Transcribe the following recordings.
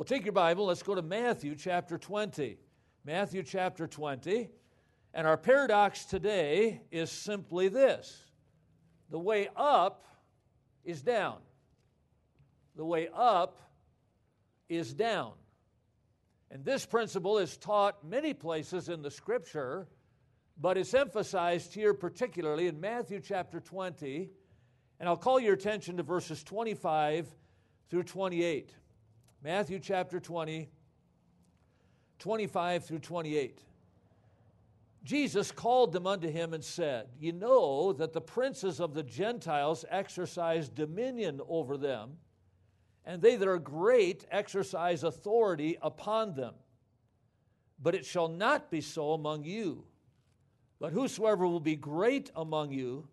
Well, take your Bible, let's go to Matthew chapter 20. Matthew chapter 20. And our paradox today is simply this the way up is down. The way up is down. And this principle is taught many places in the scripture, but it's emphasized here particularly in Matthew chapter 20. And I'll call your attention to verses 25 through 28. Matthew chapter 20, 25 through 28. Jesus called them unto him and said, You know that the princes of the Gentiles exercise dominion over them, and they that are great exercise authority upon them. But it shall not be so among you. But whosoever will be great among you,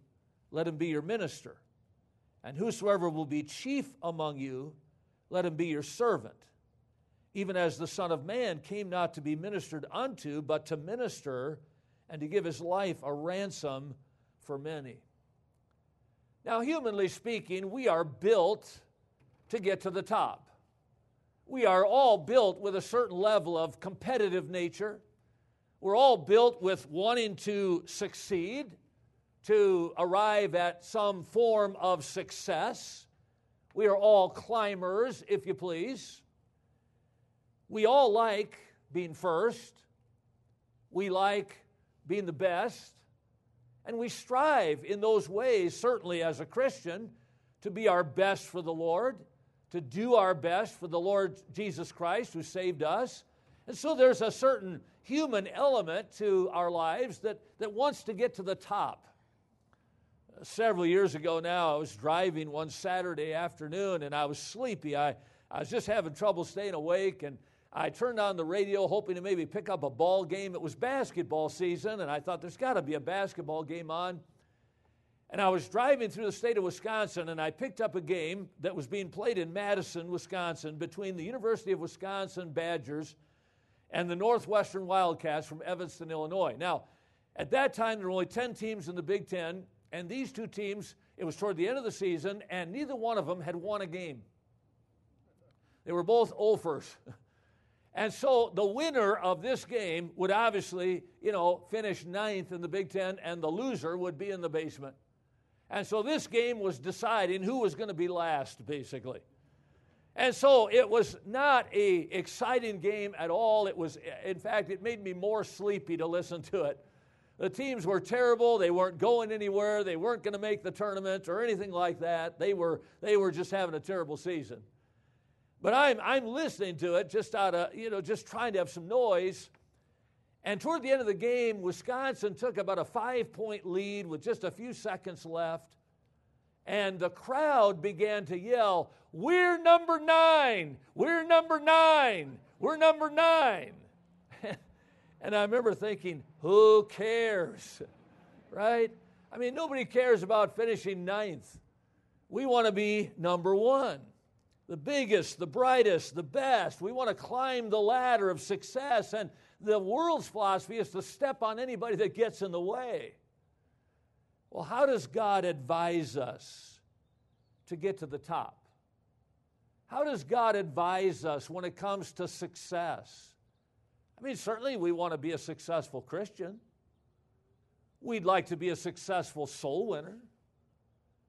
let him be your minister. And whosoever will be chief among you, let him be your servant. Even as the Son of Man came not to be ministered unto, but to minister and to give his life a ransom for many. Now, humanly speaking, we are built to get to the top. We are all built with a certain level of competitive nature. We're all built with wanting to succeed, to arrive at some form of success. We are all climbers, if you please. We all like being first. We like being the best. And we strive in those ways, certainly as a Christian, to be our best for the Lord, to do our best for the Lord Jesus Christ who saved us. And so there's a certain human element to our lives that, that wants to get to the top. Several years ago now, I was driving one Saturday afternoon and I was sleepy. I, I was just having trouble staying awake and I turned on the radio hoping to maybe pick up a ball game. It was basketball season, and I thought there's got to be a basketball game on. And I was driving through the state of Wisconsin, and I picked up a game that was being played in Madison, Wisconsin, between the University of Wisconsin Badgers and the Northwestern Wildcats from Evanston, Illinois. Now, at that time, there were only 10 teams in the Big Ten, and these two teams, it was toward the end of the season, and neither one of them had won a game. They were both offers. And so the winner of this game would obviously, you know, finish ninth in the Big Ten, and the loser would be in the basement. And so this game was deciding who was going to be last, basically. And so it was not a exciting game at all. It was, in fact, it made me more sleepy to listen to it. The teams were terrible. They weren't going anywhere. They weren't going to make the tournament or anything like that. They were, they were just having a terrible season. But I'm, I'm listening to it just out of, you know, just trying to have some noise. And toward the end of the game, Wisconsin took about a five point lead with just a few seconds left. And the crowd began to yell, We're number nine! We're number nine! We're number nine! And I remember thinking, Who cares? Right? I mean, nobody cares about finishing ninth. We want to be number one the biggest, the brightest, the best. We want to climb the ladder of success. And the world's philosophy is to step on anybody that gets in the way. Well, how does God advise us to get to the top? How does God advise us when it comes to success? I mean, certainly we want to be a successful Christian. We'd like to be a successful soul winner.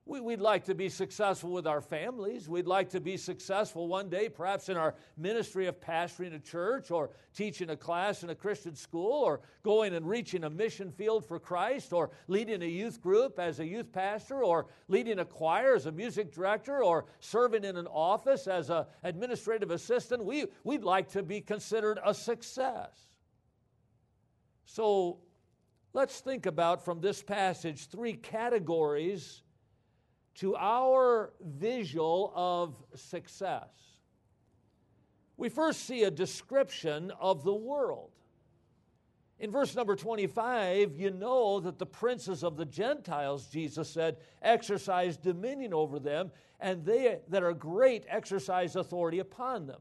We, would like to be successful with our families. We'd like to be successful one day, perhaps in our ministry of pastoring a church or teaching a class in a Christian school or going and reaching a mission field for Christ or leading a youth group as a youth pastor or leading a choir as a music director or serving in an office as an administrative assistant. We, we'd like to be considered a success. So let's think about from this passage three categories to our visual of success. We first see a description of the world. In verse number 25, you know that the princes of the Gentiles, Jesus said, exercise dominion over them, and they that are great exercise authority upon them.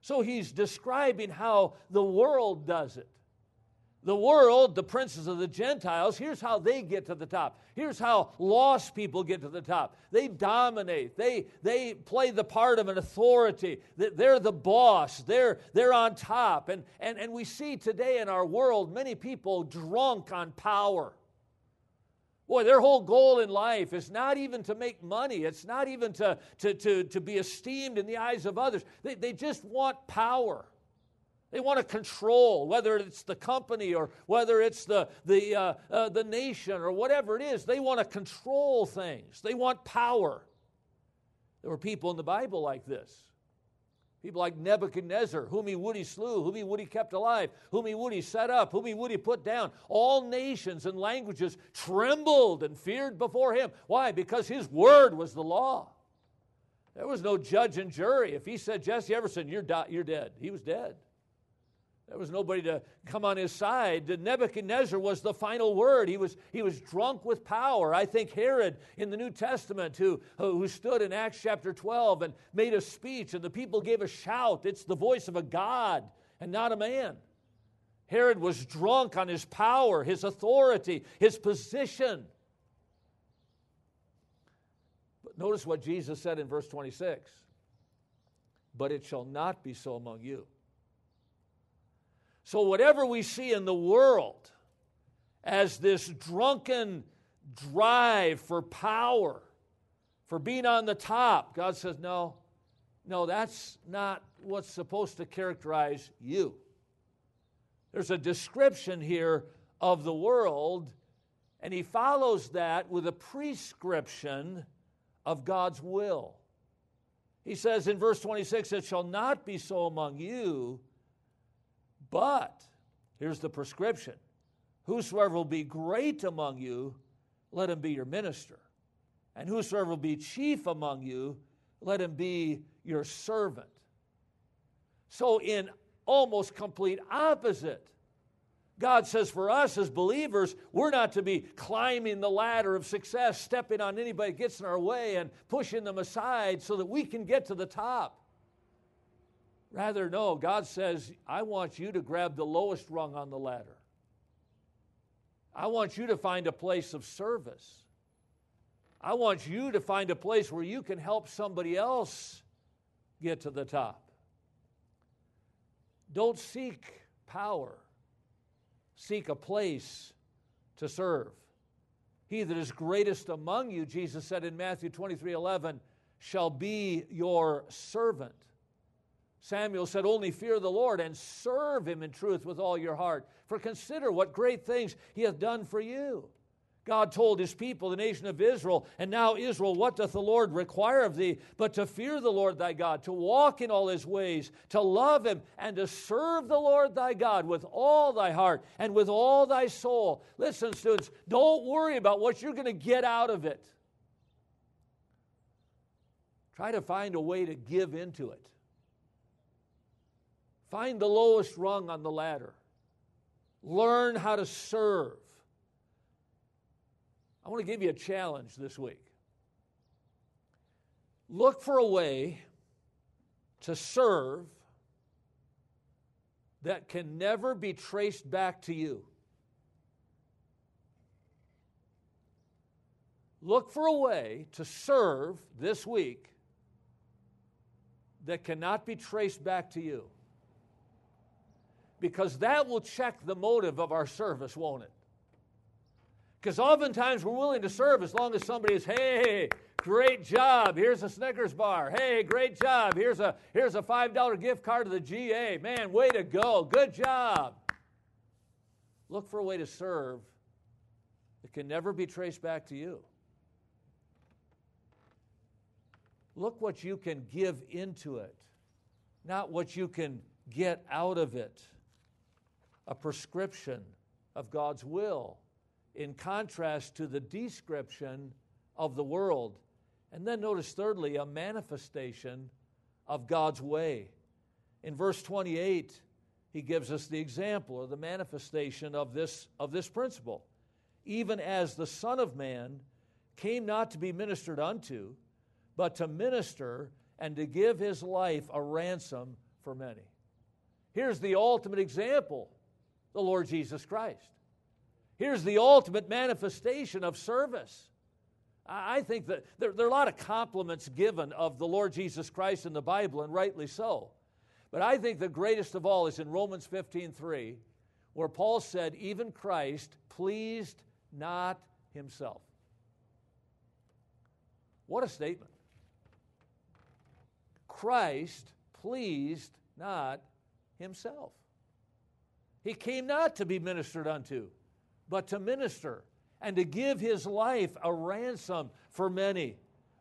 So he's describing how the world does it. The world, the princes of the Gentiles, here's how they get to the top. Here's how lost people get to the top. They dominate. They, they play the part of an authority. They're the boss. They're, they're on top. And, and, and we see today in our world many people drunk on power. Boy, their whole goal in life is not even to make money. It's not even to, to, to, to be esteemed in the eyes of others. They, they just want power. They want to control, whether it's the company or whether it's the, the, uh, uh, the nation or whatever it is. They want to control things, they want power. There were people in the Bible like this. People like Nebuchadnezzar, whom he would he slew, whom he would he kept alive, whom he would he set up, whom he would he put down. All nations and languages trembled and feared before him. Why? Because his word was the law. There was no judge and jury. If he said, Jesse Everson, you're, di- you're dead, he was dead. There was nobody to come on his side. Nebuchadnezzar was the final word. He was, he was drunk with power. I think Herod in the New Testament, who, who stood in Acts chapter 12 and made a speech, and the people gave a shout. It's the voice of a God and not a man. Herod was drunk on his power, his authority, his position. But notice what Jesus said in verse 26 But it shall not be so among you. So, whatever we see in the world as this drunken drive for power, for being on the top, God says, no, no, that's not what's supposed to characterize you. There's a description here of the world, and he follows that with a prescription of God's will. He says in verse 26, It shall not be so among you but here's the prescription Whosoever will be great among you, let him be your minister. And whosoever will be chief among you, let him be your servant. So, in almost complete opposite, God says for us as believers, we're not to be climbing the ladder of success, stepping on anybody that gets in our way and pushing them aside so that we can get to the top. Rather, no, God says, I want you to grab the lowest rung on the ladder. I want you to find a place of service. I want you to find a place where you can help somebody else get to the top. Don't seek power, seek a place to serve. He that is greatest among you, Jesus said in Matthew 23 11, shall be your servant. Samuel said, Only fear the Lord and serve him in truth with all your heart. For consider what great things he hath done for you. God told his people, the nation of Israel, and now Israel, what doth the Lord require of thee? But to fear the Lord thy God, to walk in all his ways, to love him, and to serve the Lord thy God with all thy heart and with all thy soul. Listen, students, don't worry about what you're going to get out of it. Try to find a way to give into it. Find the lowest rung on the ladder. Learn how to serve. I want to give you a challenge this week. Look for a way to serve that can never be traced back to you. Look for a way to serve this week that cannot be traced back to you because that will check the motive of our service, won't it? Because oftentimes we're willing to serve as long as somebody is, hey, great job, here's a Snickers bar. Hey, great job, here's a, here's a $5 gift card to the GA. Man, way to go, good job. Look for a way to serve that can never be traced back to you. Look what you can give into it, not what you can get out of it a prescription of God's will in contrast to the description of the world. And then notice, thirdly, a manifestation of God's way. In verse 28, he gives us the example or the manifestation of this, of this principle. Even as the Son of Man came not to be ministered unto, but to minister and to give his life a ransom for many. Here's the ultimate example the Lord Jesus Christ. Here's the ultimate manifestation of service. I think that there, there, are a lot of compliments given of the Lord Jesus Christ in the Bible, and rightly so. But I think the greatest of all is in Romans 15 3, where Paul said, Even Christ pleased not himself. What a statement. Christ pleased not himself. He came not to be ministered unto, but to minister and to give his life a ransom for many.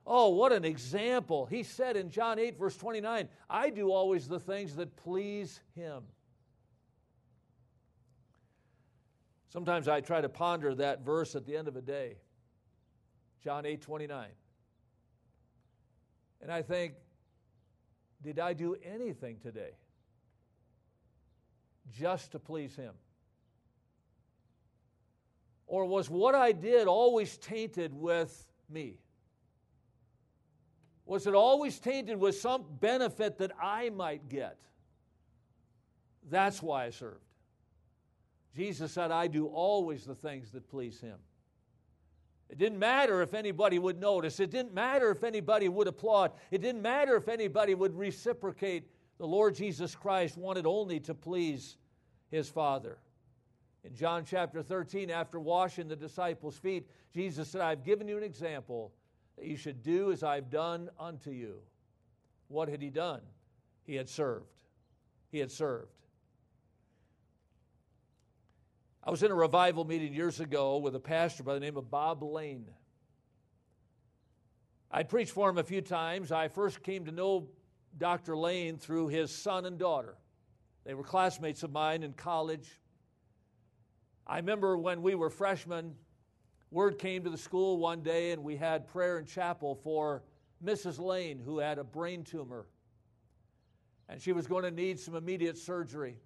Oh, what an example. He said in John 8, verse 29, I do always the things that please him. Sometimes I try to ponder that verse at the end of a day. John 8, 29. And I think, did I do anything today just to please him? Or was what I did always tainted with me? Was it always tainted with some benefit that I might get? That's why I served. Jesus said, I do always the things that please Him. It didn't matter if anybody would notice. It didn't matter if anybody would applaud. It didn't matter if anybody would reciprocate. The Lord Jesus Christ wanted only to please His Father. In John chapter 13, after washing the disciples' feet, Jesus said, I've given you an example that you should do as I've done unto you. What had he done? He had served. He had served. I was in a revival meeting years ago with a pastor by the name of Bob Lane. I'd preached for him a few times. I first came to know Dr. Lane through his son and daughter. They were classmates of mine in college. I remember when we were freshmen, word came to the school one day and we had prayer in chapel for Mrs. Lane, who had a brain tumor. And she was going to need some immediate surgery.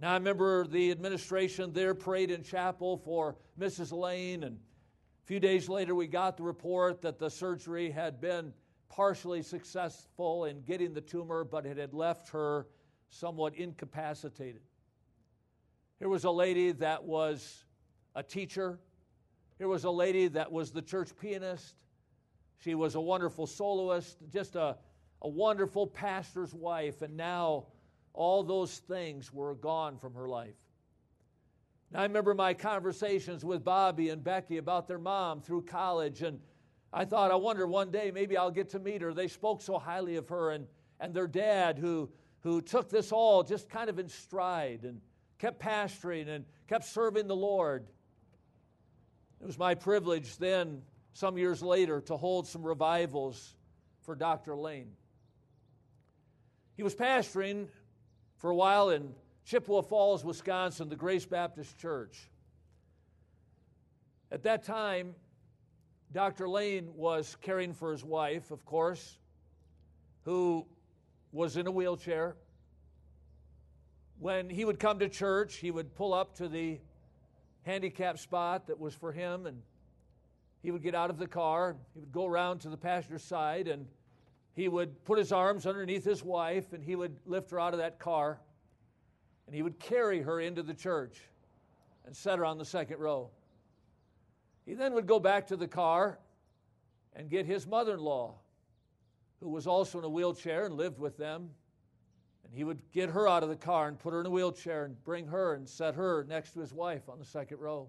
Now, I remember the administration there prayed in chapel for Mrs. Lane, and a few days later, we got the report that the surgery had been partially successful in getting the tumor, but it had left her somewhat incapacitated. Here was a lady that was a teacher. Here was a lady that was the church pianist. She was a wonderful soloist, just a, a wonderful pastor's wife, and now all those things were gone from her life. Now, I remember my conversations with Bobby and Becky about their mom through college, and I thought, I wonder one day maybe I'll get to meet her. They spoke so highly of her, and, and their dad, who, who took this all just kind of in stride. And kept pastoring and kept serving the Lord. It was my privilege then, some years later, to hold some revivals for Dr. Lane. He was pastoring for a while in Chippewa Falls, Wisconsin, the Grace Baptist Church. At that time, Dr. Lane was caring for his wife, of course, who was in a wheelchair when he would come to church, he would pull up to the handicap spot that was for him, and he would get out of the car. He would go around to the passenger's side, and he would put his arms underneath his wife, and he would lift her out of that car, and he would carry her into the church and set her on the second row. He then would go back to the car and get his mother in law, who was also in a wheelchair and lived with them and he would get her out of the car and put her in a wheelchair and bring her and set her next to his wife on the second row.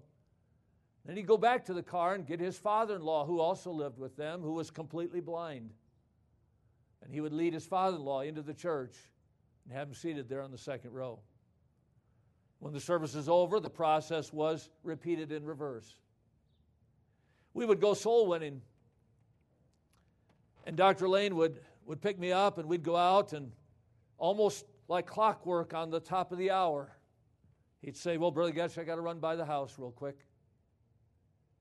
Then he'd go back to the car and get his father in law, who also lived with them, who was completely blind. And he would lead his father in law into the church and have him seated there on the second row. When the service is over, the process was repeated in reverse. We would go soul winning, and Dr. Lane would, would pick me up, and we'd go out and almost like clockwork on the top of the hour. He'd say, Well, Brother Goetsch, I got to run by the house real quick.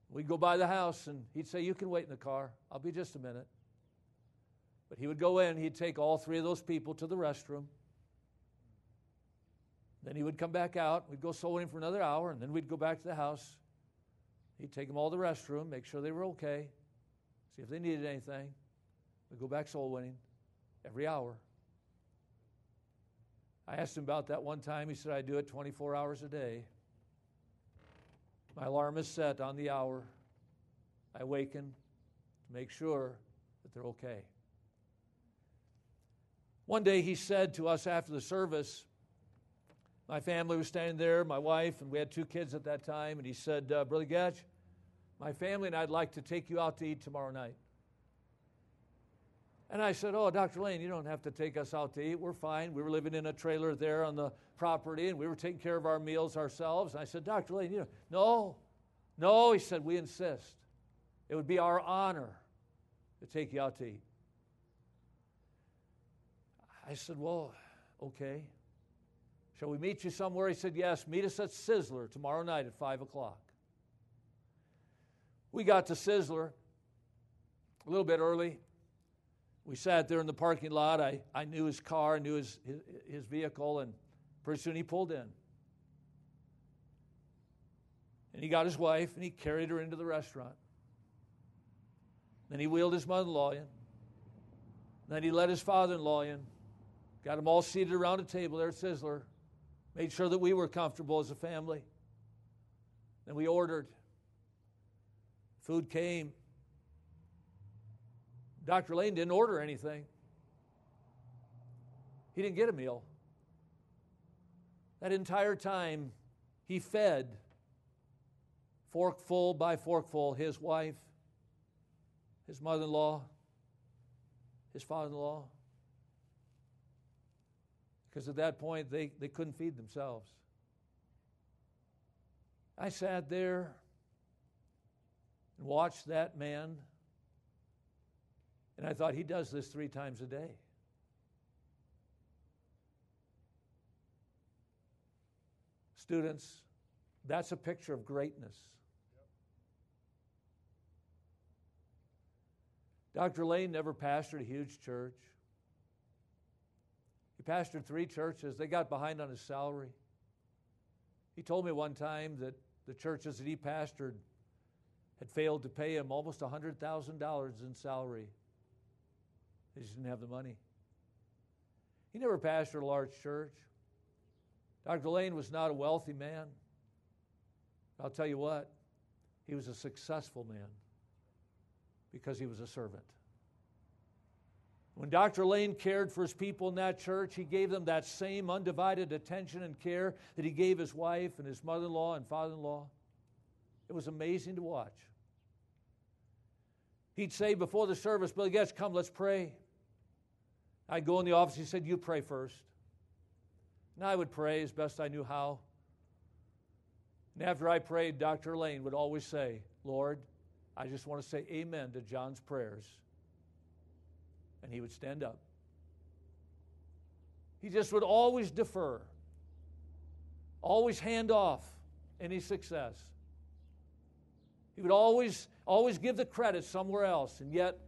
We'd go by the house, and he'd say, You can wait in the car. I'll be just a minute. But he would go in, he'd take all three of those people to the restroom. Then he would come back out. We'd go soul winning for another hour, and then we'd go back to the house. He'd take them all to the restroom, make sure they were okay, see if they needed anything. We'd go back soul winning every hour. I asked him about that one time. He said, I do it 24 hours a day. My alarm is set on the hour. I awaken to make sure that they're okay. One day he said to us after the service, my family was standing there, my wife, and we had two kids at that time, and he said, uh, Brother Goetsch, my family and I'd like to take you out to eat tomorrow night. And I said, Oh, Dr. Lane, you don't have to take us out to eat. We're fine. We were living in a trailer there on the property, and we were taking care of our meals ourselves. And I said, Dr. Lane, you know, no, no, he said, we insist. It would be our honor to take you out to eat. I said, Well, okay. Shall we meet you somewhere? He said, Yes, meet us at Sizzler tomorrow night at 5 o'clock. We got to Sizzler a little bit early. We sat there in the parking lot. I, I knew his car, I knew his, his, his vehicle, and pretty soon he pulled in. And he got his wife and he carried her into the restaurant. Then he wheeled his mother in law in. Then he let his father in law in. Got them all seated around a table there at Sizzler. Made sure that we were comfortable as a family. Then we ordered. Food came. Dr. Lane didn't order anything. He didn't get a meal. That entire time, he fed forkful by forkful his wife, his mother in law, his father in law. Because at that point, they, they couldn't feed themselves. I sat there and watched that man, and I thought, he does this three times a day. Students, that's a picture of greatness. Dr. Lane never pastored a huge church. Pastored three churches. They got behind on his salary. He told me one time that the churches that he pastored had failed to pay him almost $100,000 in salary. They just didn't have the money. He never pastored a large church. Dr. Lane was not a wealthy man. I'll tell you what, he was a successful man because he was a servant. When Dr. Lane cared for his people in that church, he gave them that same undivided attention and care that he gave his wife and his mother in law and father in law. It was amazing to watch. He'd say before the service, Billy Goetsch, come, let's pray. I'd go in the office, he said, You pray first. And I would pray as best I knew how. And after I prayed, Dr. Lane would always say, Lord, I just want to say amen to John's prayers. And he would stand up. He just would always defer, always hand off any success. He would always, always give the credit somewhere else. And yet,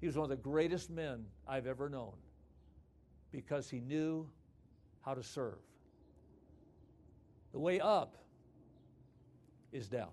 he was one of the greatest men I've ever known because he knew how to serve. The way up is down.